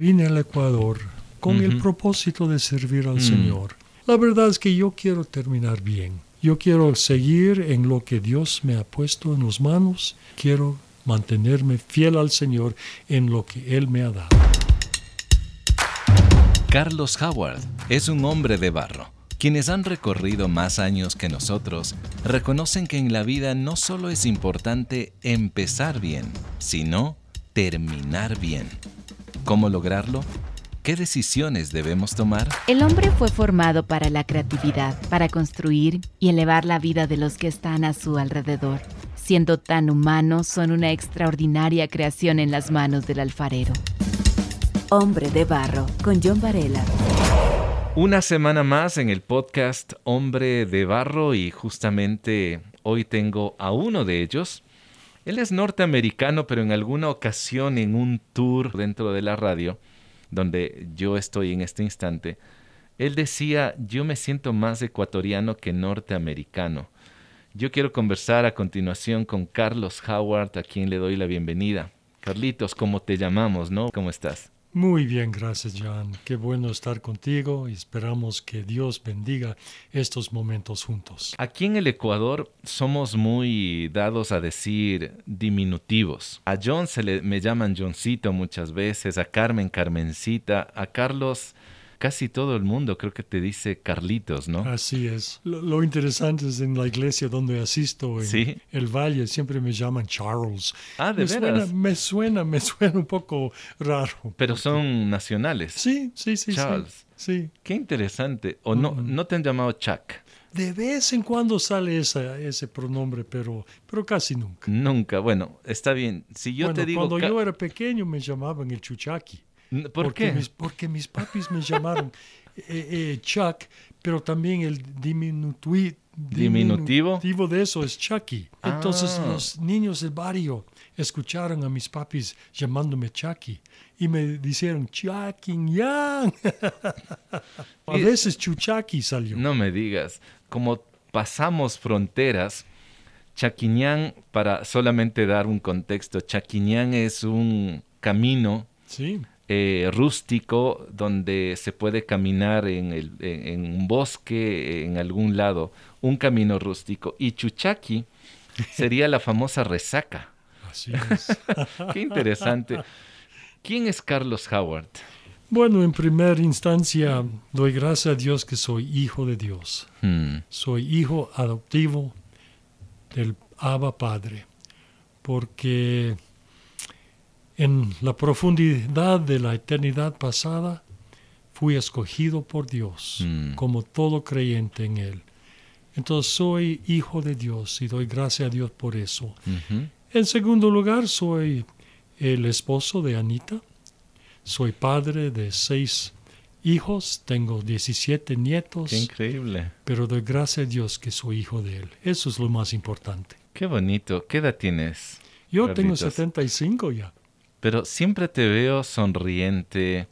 Vine al Ecuador con el propósito de servir al Mm. Señor. La verdad es que yo quiero terminar bien. Yo quiero seguir en lo que Dios me ha puesto en las manos. Quiero mantenerme fiel al Señor en lo que Él me ha dado. Carlos Howard es un hombre de barro. Quienes han recorrido más años que nosotros reconocen que en la vida no solo es importante empezar bien, sino terminar bien. ¿Cómo lograrlo? ¿Qué decisiones debemos tomar? El hombre fue formado para la creatividad, para construir y elevar la vida de los que están a su alrededor. Siendo tan humanos, son una extraordinaria creación en las manos del alfarero. Hombre de Barro, con John Varela. Una semana más en el podcast Hombre de Barro y justamente hoy tengo a uno de ellos. Él es norteamericano, pero en alguna ocasión en un tour dentro de la radio, donde yo estoy en este instante, él decía, yo me siento más ecuatoriano que norteamericano. Yo quiero conversar a continuación con Carlos Howard, a quien le doy la bienvenida. Carlitos, ¿cómo te llamamos, no? ¿Cómo estás? Muy bien, gracias John. Qué bueno estar contigo y esperamos que Dios bendiga estos momentos juntos. Aquí en el Ecuador somos muy dados a decir diminutivos. A John se le me llaman Johncito muchas veces, a Carmen Carmencita, a Carlos casi todo el mundo creo que te dice Carlitos, ¿no? Así es. Lo, lo interesante es en la iglesia donde asisto, en Sí. el Valle, siempre me llaman Charles. Ah, ¿de me suena, veras? me suena, me suena un poco raro. Pero son nacionales. Sí, sí, sí. Charles. Sí. Qué interesante. ¿O no, no te han llamado Chuck? De vez en cuando sale esa, ese pronombre, pero, pero casi nunca. Nunca. Bueno, está bien. Si yo Bueno, te digo... cuando yo era pequeño me llamaban el Chuchaki. ¿Por porque qué? Mis, porque mis papis me llamaron eh, eh, Chuck, pero también el ¿Diminutivo? diminutivo de eso es Chucky. Entonces Ah. los niños del barrio escucharon a mis papis llamándome Chucky y me dijeron Chucky Yang. a veces Chuchaki salió. No me digas. Como pasamos fronteras, Chaquiñán, para solamente dar un contexto, Chaquiñán es un camino Sí, eh, rústico donde se puede caminar en, el- en- un bosque, en algún lado, un camino rústico. Y Chuchaki sería la famosa resaca. así es. Qué interesante. ¿Quién es Carlos Howard? bueno, en primera instancia doy gracias a Dios que soy hijo de Dios. Hmm, soy hijo adoptivo del Abba Padre, porque en la profundidad de la eternidad pasada fui escogido por Dios, Mm. como todo creyente en Él. Entonces soy hijo de Dios y doy gracias a Dios por eso. En segundo lugar, soy el esposo de Anita. Soy padre de seis hijos, tengo 17 nietos Qué increíble. pero doy gracias a Dios que soy hijo de Él. Eso es lo más importante. Qué bonito. ¿Qué edad tienes? Yo tengo Carlitos? 75 ya. Pero siempre te veo sonriente,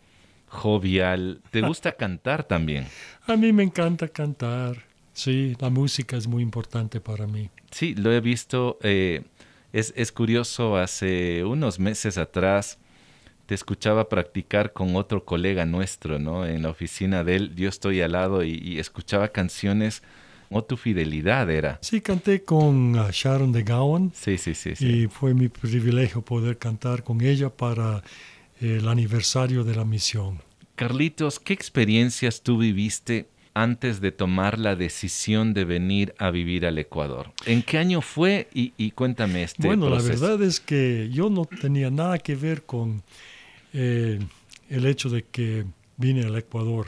jovial. ¿Te gusta cantar también? A mí me encanta cantar. Sí, la música es muy importante para mí. Sí, lo he visto. eh, es, es curioso, hace unos meses atrás te escuchaba practicar con otro colega nuestro, ¿no? En la oficina de él, yo estoy al lado y, y escuchaba canciones. O tu fidelidad era. Sí, canté con ah, Sharon de Gowan Sí, sí, sí, sí. y fue mi privilegio poder cantar con ella para el aniversario de la misión. Carlitos, ¿qué experiencias tú viviste antes de tomar la decisión de venir a vivir al Ecuador? ¿En qué año fue? Y, y cuéntame este bueno, proceso. la verdad es que yo no tenía nada que ver con eh, el hecho de que vine al Ecuador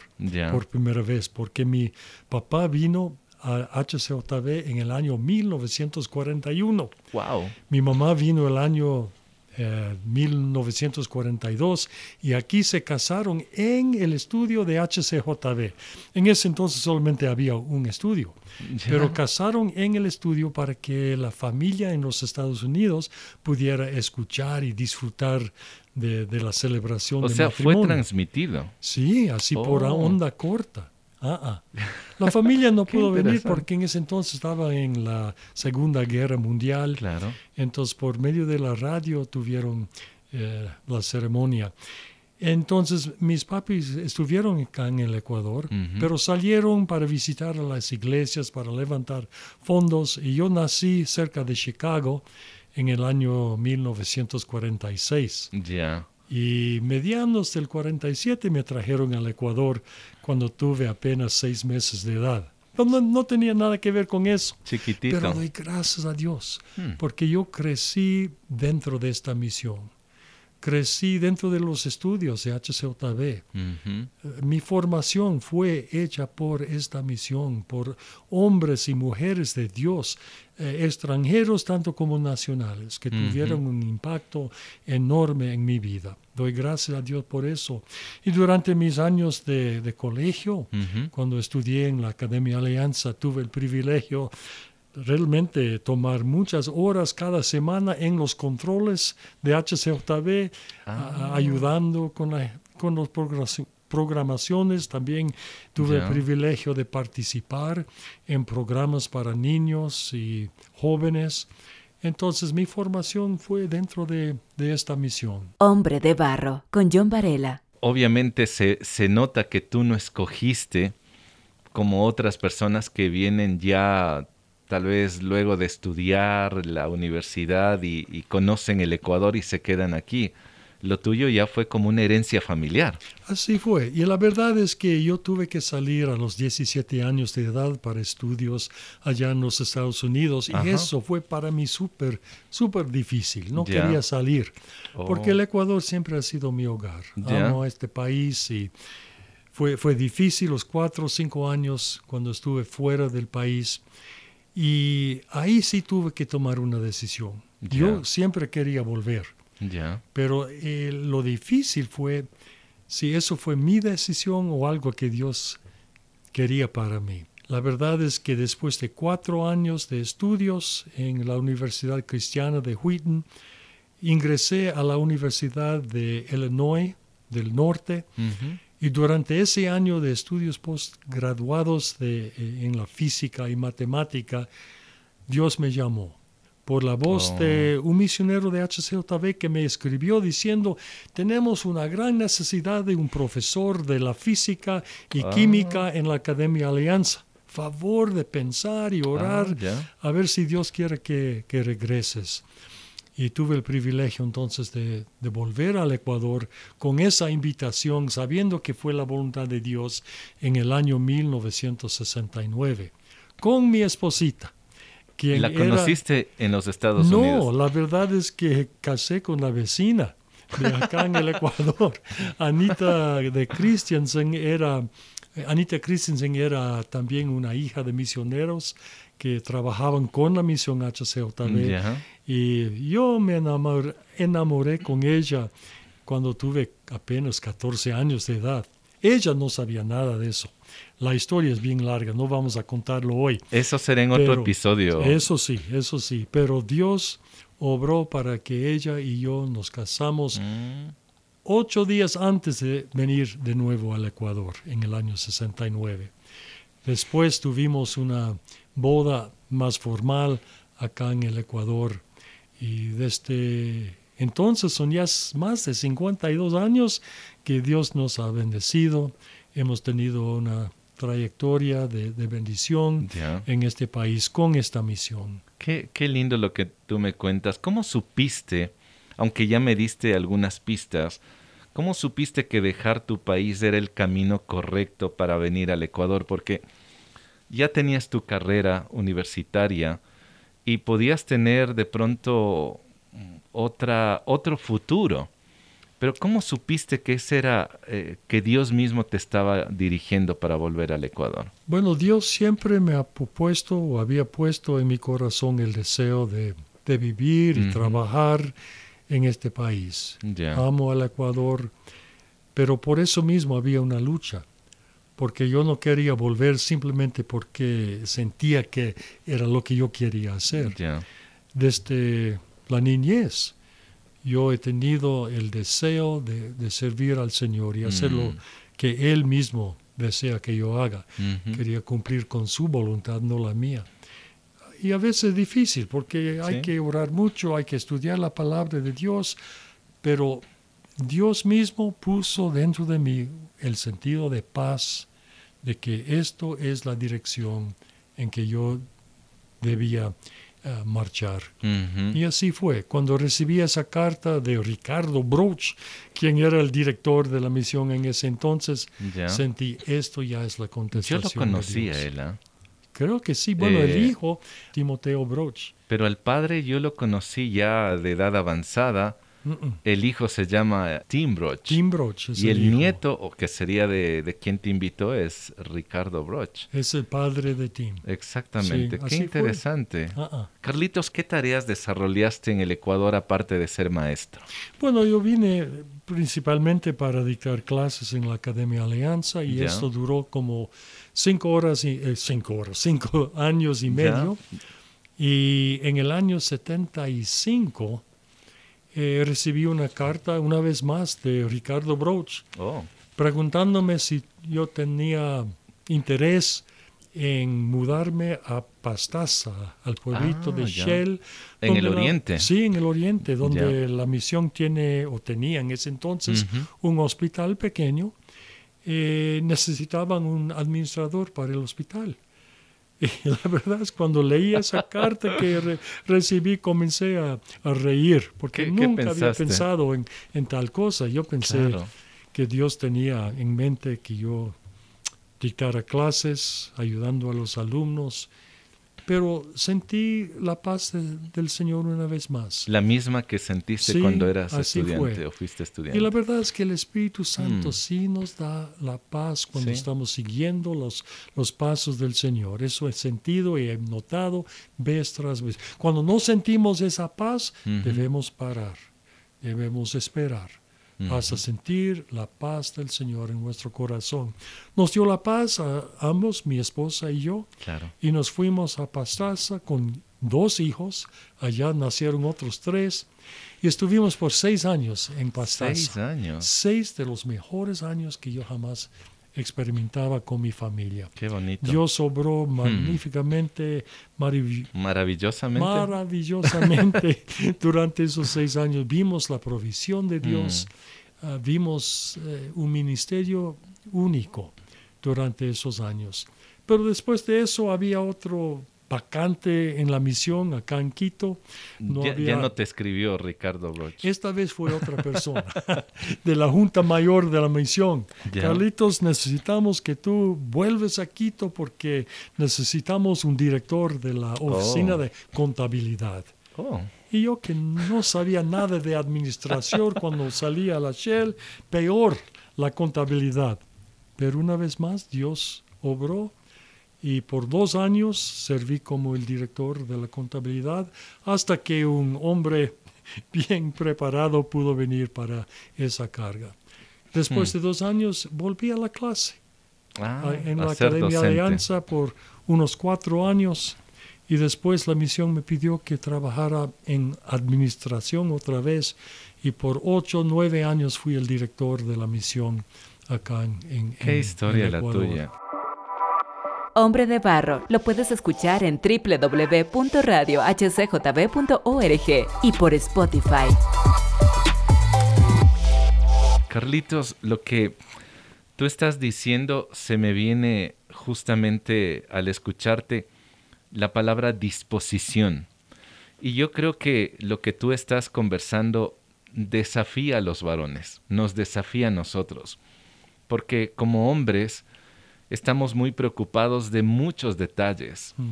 por primera vez, porque mi papá vino a HCJB en el año 1941. Wow. Mi mamá vino el año eh, 1942 y aquí se casaron en el estudio de HCJB. En ese entonces solamente había un estudio, pero casaron en el estudio para que la familia en los Estados Unidos pudiera escuchar y disfrutar de, de la celebración O de sea, fue matrimonio. transmitido. Sí, así por Oh. onda corta. Ah, ah. La familia no pudo venir porque en ese entonces estaba en la Segunda Guerra Mundial. Claro. Entonces, por medio de la radio tuvieron eh, la ceremonia. Entonces mis papis estuvieron acá en el Ecuador, pero salieron para visitar a las iglesias, para levantar fondos. Y yo nací cerca de Chicago en el año 1946. Ya. Y medianos del 47 me trajeron al Ecuador cuando tuve apenas seis meses de edad. No, no tenía nada que ver con eso. Chiquitito. Pero doy gracias a Dios, porque yo crecí dentro de esta misión crecí dentro de los estudios de HCJB. Eh, mi formación fue hecha por esta misión, por hombres y mujeres de Dios, eh, extranjeros tanto como nacionales, que tuvieron un impacto enorme en mi vida. Doy gracias a Dios por eso. Y durante mis años de, colegio, cuando estudié en la Academia Alianza, tuve el privilegio realmente tomar muchas horas cada semana en los controles de HCJB, ah. ayudando con, la, con las programaciones. También tuve el privilegio de participar en programas para niños y jóvenes. Entonces mi formación fue dentro de, de esta misión. Hombre de barro, con John Varela. Obviamente se, se nota que tú no escogiste como otras personas que vienen ya tal vez luego de estudiar la universidad y, conocen el Ecuador y se quedan aquí. Lo tuyo ya fue como una herencia familiar. Así fue. Y la verdad es que yo tuve que salir a los 17 años de edad para estudios allá en los Estados Unidos. Y eso fue para mí súper, súper difícil. No quería salir. Porque oh. el Ecuador siempre ha sido mi hogar. Amo a este país y fue, fue difícil los cuatro o cinco años cuando estuve fuera del país. Y ahí sí tuve que tomar una decisión. Yo siempre quería volver. Pero eh, lo difícil fue si eso fue mi decisión o algo que Dios quería para mí. La verdad es que después de cuatro años de estudios en la Universidad Cristiana de Wheaton, ingresé a la Universidad de Illinois del Norte y durante ese año de estudios postgraduados de, eh, en la física y matemática, Dios me llamó por la voz de oh. un misionero de HCJB que me escribió diciendo, tenemos una gran necesidad de un profesor de la física y ah. química en la Academia Alianza. Favor de pensar y orar ah, a ver si Dios quiere que, que regreses y tuve el privilegio entonces de, volver al Ecuador con esa invitación, sabiendo que fue la voluntad de Dios en el año 1969, con mi esposita. Quien ¿La conociste en los Estados Unidos? No, la verdad es que casé con la vecina de acá en el Ecuador. Anita de Christiansen era Anita Christensen era también una hija de misioneros que trabajaban con la misión HCJB. Y yo me enamoré, con ella cuando tuve apenas 14 años de edad. Ella no sabía nada de eso. La historia es bien larga, no vamos a contarlo hoy. Eso será en otro episodio. Eso sí, eso sí. Pero Dios obró para que ella y yo nos casamos mm. ocho días antes de venir de nuevo al Ecuador, en el año 69. Después tuvimos una boda más formal acá en el Ecuador. Y desde entonces son ya más de 52 años que Dios nos ha bendecido. Hemos tenido una trayectoria de, bendición en este país con esta misión. Qué, qué lindo lo que tú me cuentas. ¿Cómo supiste, aunque ya me diste algunas pistas, cómo supiste que dejar tu país era el camino correcto para venir al Ecuador? Porque ya tenías tu carrera universitaria y podías tener de pronto otra, otro futuro. Pero ¿cómo supiste que ese era, eh, que Dios mismo te estaba dirigiendo para volver al Ecuador? Bueno, Dios siempre me ha puesto o había puesto en mi corazón el deseo de, vivir y trabajar en este país. Amo al Ecuador, pero por eso mismo había una lucha porque yo no quería volver simplemente porque sentía que era lo que yo quería hacer. Desde la niñez yo he tenido el deseo de, servir al Señor y hacer lo mm. que Él mismo desea que yo haga. Quería cumplir con su voluntad, no la mía. Y a veces es difícil porque hay que orar mucho, hay que estudiar la palabra de Dios, pero Dios mismo puso dentro de mí el sentido de paz, de que esto es la dirección en que yo debía eh, marchar. Y así fue. Cuando recibí esa carta de Ricardo Broch, quien era el director de la misión en ese entonces, Ya. sentí esto ya es la Yo contestación. lo de conocía Dios". él, ¿ah? Creo que sí. Bueno, Eh, el hijo, Timoteo Broch. pero al padre yo lo conocí ya de edad avanzada. El hijo se llama Tim Broch. Tim Broch es y el, hijo. nieto, o que sería de, de quien te invitó, es Ricardo Broch. Es el padre de Tim. Exactamente. Sí, Qué interesante. Ah, ah. Carlitos, ¿qué tareas desarrollaste en el Ecuador aparte de ser maestro? Bueno, yo vine principalmente para dictar clases en la Academia Alianza y Ya. esto duró como cinco horas y eh, cinco horas, cinco años y Ya. medio. Y en el año 75 eh, recibí una carta una vez más de Ricardo Broch Oh, preguntándome si yo tenía interés en mudarme a Pastaza, al pueblito Ah, de ya. Shell. ¿En el la- oriente? sí, en el oriente, donde la misión tiene o tenía en ese entonces un hospital pequeño. Eh, necesitaban un administrador para el hospital. Y la verdad es cuando leí esa carta que re- recibí comencé a, a reír porque ¿Qué- qué nunca había pensado en, en tal cosa. Yo pensé claro. que Dios tenía en mente que yo dictara clases, ayudando a los alumnos, pero sentí la paz de- del Señor una vez más. La misma que sentiste Sí, cuando eras estudiante fue. o fuiste Y estudiante. la verdad es que el Espíritu Santo Mm. sí nos da la paz cuando Sí. estamos siguiendo los, los pasos del Señor. Eso he sentido y he notado vez tras vez. Cuando no sentimos esa paz, Ujú. debemos parar, debemos esperar. Vas a sentir la paz del Señor en nuestro corazón. Nos dio la paz a ambos, mi esposa y yo, Claro. y nos fuimos a Pastaza con dos hijos. Allá nacieron otros tres. Y estuvimos por seis años en Pastaza. Seis años. Seis de los mejores años que yo jamás experimentaba con mi familia. Qué bonito. Dios obró magníficamente, marav- Maravillosamente. maravillosamente durante esos seis años. Vimos la provisión de Dios, Mm. ah, vimos eh, un ministerio único durante esos años. Pero después de eso había otro vacante en la misión acá en Quito. No ya, ya había- no te escribió Ricardo Broch. esta vez fue otra persona de la Junta Mayor de la Misión. Ya. Carlitos, necesitamos que tú vuelves a Quito porque necesitamos un director de la oficina Oh. de contabilidad. Oh, Y yo que no sabía nada de administración cuando salí a la Shell, peor la contabilidad. Pero una vez más Dios obró y por dos años serví como el director de la contabilidad hasta que un hombre bien preparado pudo venir para esa carga. Después Hmm. de dos años volví a la clase ah, en la Academia docente. Alianza por unos cuatro años y después la misión me pidió que trabajara en administración otra vez y por ocho, nueve años fui el director de la misión acá en, en- Qué en- historia en la tuya. Hombre de Barro lo puedes escuchar en www.radiohcjb.org y por Spotify. Carlitos, lo que tú estás diciendo se me viene justamente al escucharte la palabra disposición. Y yo creo que lo que tú estás conversando desafía a los varones, nos desafía a nosotros. Porque como hombres estamos muy preocupados de muchos detalles. Mm.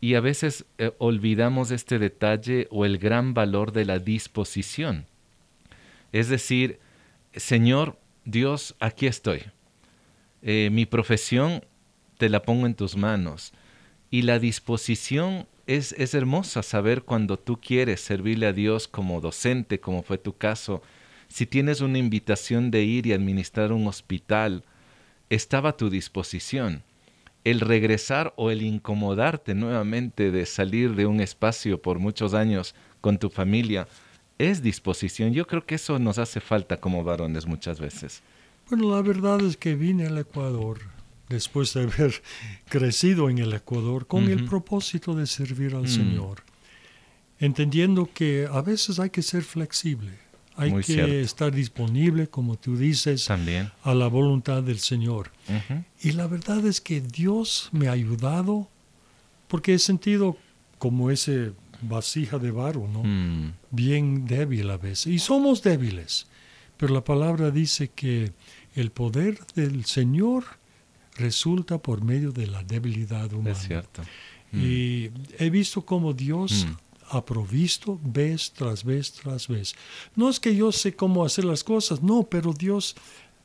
Y a veces eh, olvidamos este detalle o el gran valor de la disposición. Es decir, Señor, Dios, aquí estoy. Eh, mi profesión te la pongo en tus manos. Y la disposición es, es hermosa saber cuando tú quieres servirle a Dios como docente, como fue tu caso. Si tienes una invitación de ir y administrar un hospital, estaba a tu disposición. El regresar o el incomodarte nuevamente de salir de un espacio por muchos años con tu familia es disposición. Yo creo que eso nos hace falta como varones muchas veces. Bueno, la verdad es que vine al Ecuador después de haber crecido en el Ecuador con el propósito de servir al Mm. Señor, entendiendo que a veces hay que ser flexible, Hay Muy que cierto. estar disponible, como tú dices, También. a la voluntad del Señor. Y la verdad es que Dios me ha ayudado porque he sentido como ese vasija de barro, ¿no? Mm, Bien débil a veces. Y somos débiles. Pero la palabra dice que el poder del Señor resulta por medio de la debilidad humana. es cierto. Mm, Y he visto cómo Dios Mm. Ha provisto vez tras vez tras vez. No es que yo sé cómo hacer las cosas, no, pero Dios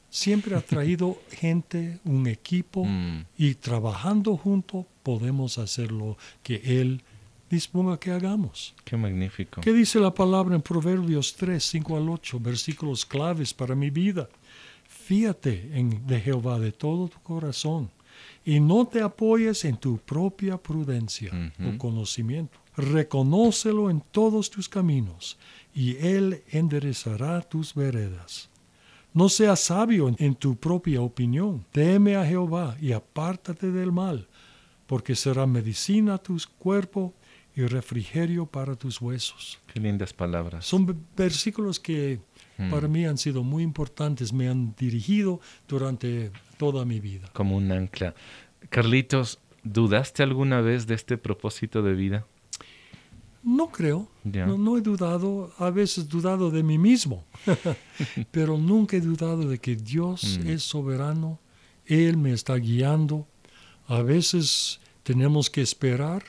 siempre ha traído gente, un equipo, Mm. y trabajando juntos podemos hacer lo que Él disponga que hagamos. Qué magnífico. ¿Qué dice la palabra en Proverbios 3, 5 al 8? Versículos claves para mi vida. Fíate en, de Jehová de todo tu corazón y no te apoyes en tu propia prudencia o conocimiento. Reconócelo en todos tus caminos y Él enderezará tus veredas. No seas sabio en, tu propia opinión. Teme a Jehová y apártate del mal, porque será medicina a tu cuerpo y refrigerio para tus huesos. Qué lindas palabras. Son ve- versículos que Mm. para mí han sido muy importantes, me han dirigido durante toda mi vida. Como un ancla. Carlitos, ¿dudaste alguna vez de este propósito de vida? No creo, no, no he dudado, a veces dudado de mí mismo, pero nunca he dudado de que Dios Mm. es soberano, Él me está guiando. A veces tenemos que esperar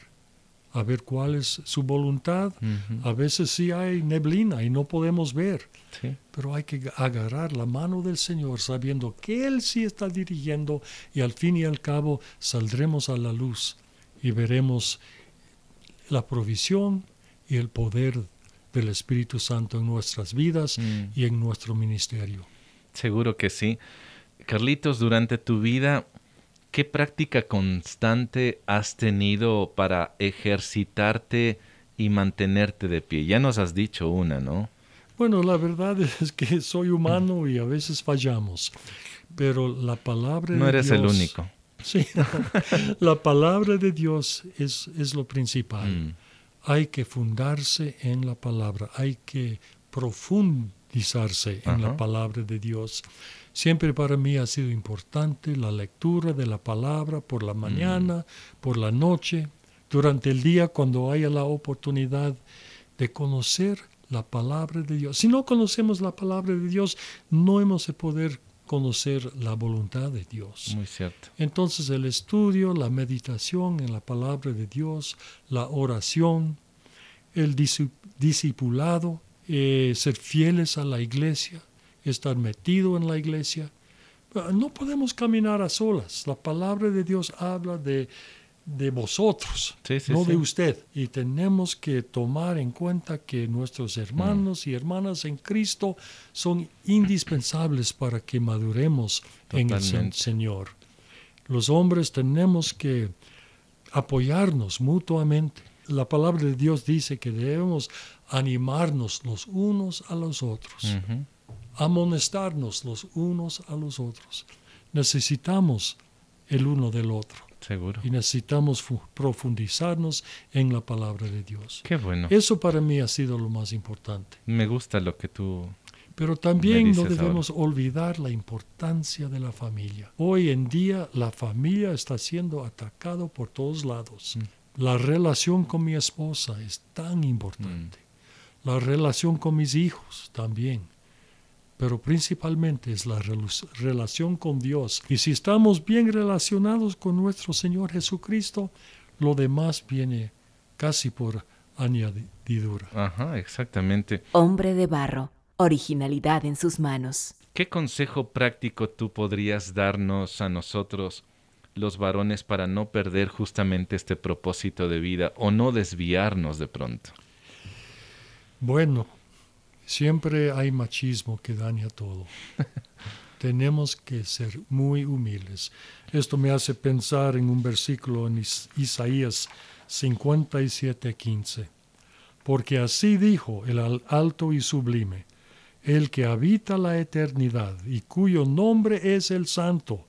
a ver cuál es su voluntad. A veces sí hay neblina y no podemos ver. Sí. Pero hay que agarrar la mano del Señor sabiendo que Él sí está dirigiendo y al fin y al cabo saldremos a la luz y veremos la provisión y el poder del Espíritu Santo en nuestras vidas Mm. y en nuestro ministerio. Seguro que sí. Carlitos, durante tu vida, ¿qué práctica constante has tenido para ejercitarte y mantenerte de pie? Ya nos has dicho una, ¿no? Bueno, la verdad es que soy humano y a veces fallamos, pero la palabra No de eres el único. Sí, la palabra de Dios es, es lo principal. Mm. Hay que fundarse en la palabra, hay que profundizarse en Ajá. la palabra de Dios. Siempre para mí ha sido importante la lectura de la palabra por la mañana, por la noche, durante el día cuando haya la oportunidad de conocer la palabra de Dios. Si no conocemos la palabra de Dios, no hemos de poder conocer la voluntad de Dios. Muy cierto. Entonces el estudio, la meditación en la palabra de Dios, la oración, el discipulado, eh, ser fieles a la iglesia, estar metido en la iglesia. Ah, No podemos caminar a solas. La palabra de Dios habla de, de vosotros, Sí, sí, no sí. de usted. Y tenemos que tomar en cuenta que nuestros hermanos y hermanas en Cristo son indispensables para que maduremos en el. Señor. Los hombres tenemos que apoyarnos mutuamente. La palabra de Dios dice que debemos animarnos los unos a los otros, amonestarnos los unos a los otros. Necesitamos el uno del otro Seguro. y necesitamos fu- profundizarnos en la palabra de Dios. Qué bueno. Eso para mí ha sido lo más importante. Me gusta lo que tú... Pero también no debemos olvidar la importancia de la familia. Hoy en día la familia está siendo atacada por todos lados. Mm. La relación con mi esposa es tan importante. Mm. La relación con mis hijos también. Pero principalmente es la relación con Dios. Y si estamos bien relacionados con nuestro Señor Jesucristo, lo demás viene casi por añadidura. Ajá, exactamente. Hombre de barro, originalidad en sus manos. ¿Qué consejo práctico tú podrías darnos a nosotros, los varones, para no perder justamente este propósito de vida o no desviarnos de pronto? Bueno, siempre hay machismo que daña todo. Tenemos que ser muy humildes. Esto me hace pensar en un versículo en Is- Isaías 57:15. Porque así dijo el al- alto y sublime, el que habita la eternidad y cuyo nombre es el santo.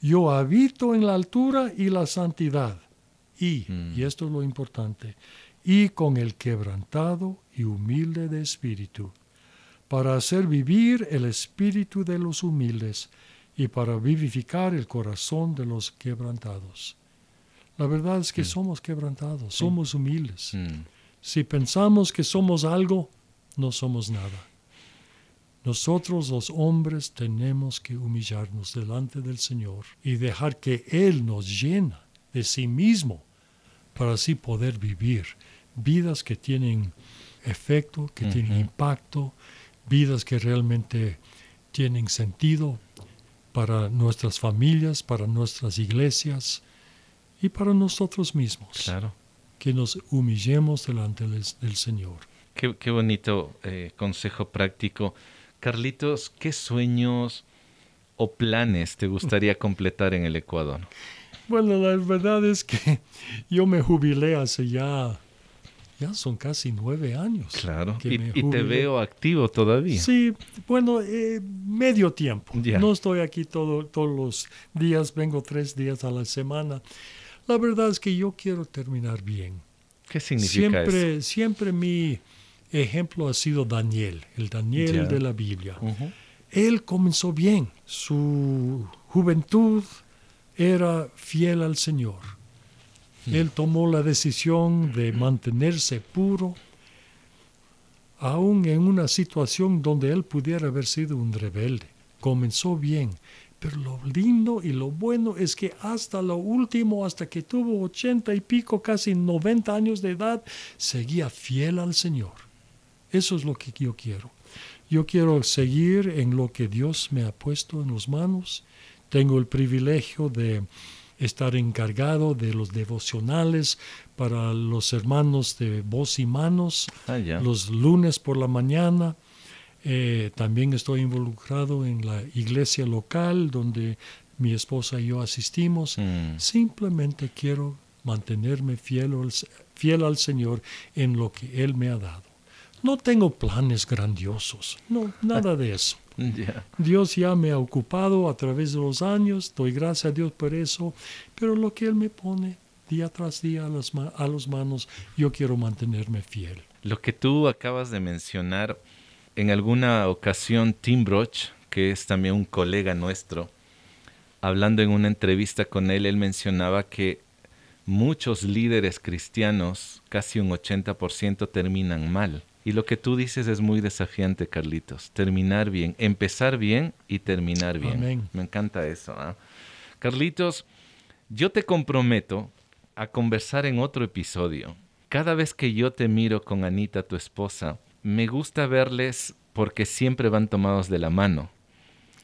Yo habito en la altura y la santidad. Y, Mm. y esto es lo importante, y con el quebrantado y humilde de espíritu, para hacer vivir el espíritu de los humildes y para vivificar el corazón de los quebrantados. La verdad es que Mm. somos quebrantados, somos humildes. Mm, Si pensamos que somos algo, no somos nada. Nosotros los hombres tenemos que humillarnos delante del Señor y dejar que Él nos llena de sí mismo para así poder vivir vidas que tienen efecto, que tienen impacto, vidas que realmente tienen sentido para nuestras familias, para nuestras iglesias y para nosotros mismos claro. que nos humillemos delante del, del Señor. Qué, qué bonito eh, consejo práctico. Carlitos, ¿qué sueños o planes te gustaría completar en el Ecuador? Bueno, la verdad es que yo me jubilé hace ya, ya son casi nueve años. Claro. que Y, me y te veo activo todavía. Sí, bueno, eh, medio tiempo. Ya. No estoy aquí todo, todos los días, vengo tres días a la semana. La verdad es que yo quiero terminar bien. ¿Qué significa eso? Siempre, siempre mi ejemplo ha sido Daniel, el Daniel Ya. de la Biblia. Ujú. Él comenzó bien, su juventud era fiel al Señor. Él tomó la decisión de mantenerse puro, aun en una situación donde él pudiera haber sido un rebelde. Comenzó bien, pero lo lindo y lo bueno es que hasta lo último, hasta que tuvo ochenta y pico, casi noventa años de edad, seguía fiel al Señor. Eso es lo que yo quiero. Yo quiero seguir en lo que Dios me ha puesto en las manos. Tengo el privilegio de estar encargado de los devocionales para los hermanos de voz y manos Ah, los lunes por la mañana. Eh, también estoy involucrado en la iglesia local donde mi esposa y yo asistimos. Mm, Simplemente quiero mantenerme fiel al, fiel al Señor en lo que Él me ha dado. No tengo planes grandiosos, no, nada de eso. Dios ya me ha ocupado a través de los años, doy gracias a Dios por eso, pero lo que Él me pone día tras día a las, a las manos, yo quiero mantenerme fiel. Lo que tú acabas de mencionar, en alguna ocasión Tim Broch, que es también un colega nuestro, hablando en una entrevista con él, él mencionaba que muchos líderes cristianos, casi un 80%, terminan mal. Y lo que tú dices es muy desafiante, Carlitos. Terminar bien, empezar bien y terminar bien. Amén. Me encanta eso. ¿ah? Carlitos, yo te comprometo a conversar en otro episodio. Cada vez que yo te miro con Anita, tu esposa, me gusta verles porque siempre van tomados de la mano.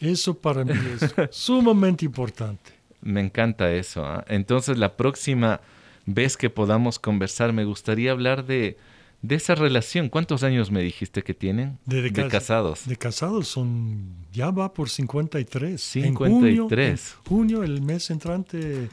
Eso para mí es sumamente importante. Me encanta eso. ¿ah? Entonces, la próxima vez que podamos conversar, me gustaría hablar de, de esa relación. ¿Cuántos años me dijiste que tienen? De- de cas- casados. De casados son, ya va por 53. 53. En junio, junio, el mes entrante,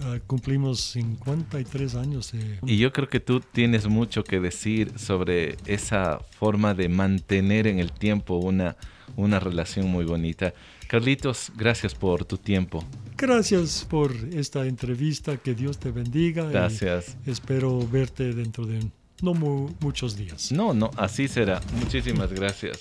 ah, cumplimos 53 años de... Y yo creo que tú tienes mucho que decir sobre esa forma de mantener en el tiempo una, una relación muy bonita. Carlitos, gracias por tu tiempo. Gracias por esta entrevista, que Dios te bendiga. Gracias. espero verte dentro de no mu- muchos días. No, no, así será. Muchísimas gracias.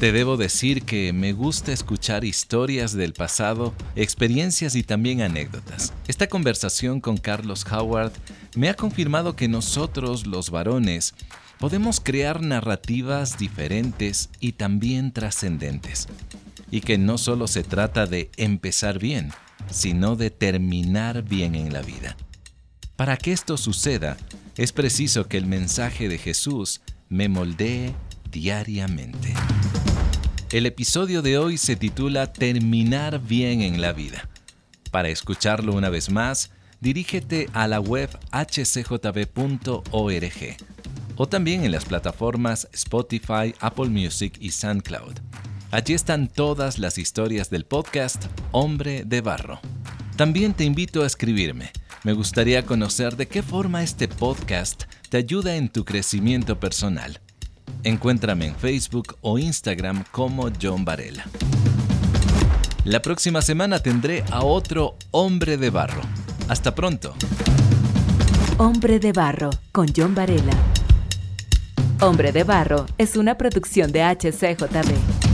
Te debo decir que me gusta escuchar historias del pasado, experiencias y también anécdotas. Esta conversación con Carlos Howard me ha confirmado que nosotros, los varones, podemos crear narrativas diferentes y también trascendentes. Y que no solo se trata de empezar bien, sino de terminar bien en la vida. Para que esto suceda, es preciso que el mensaje de Jesús me moldee diariamente. El episodio de hoy se titula Terminar bien en la vida. Para escucharlo una vez más, dirígete a la web hcjb.org o también en las plataformas Spotify, Apple Music y SoundCloud. Allí están todas las historias del podcast Hombre de Barro. También te invito a escribirme. Me gustaría conocer de qué forma este podcast te ayuda en tu crecimiento personal. Encuéntrame en Facebook o Instagram como John Varela. La próxima semana tendré a otro hombre de barro. Hasta pronto. Hombre de Barro con John Varela. Hombre de Barro es una producción de HCJB.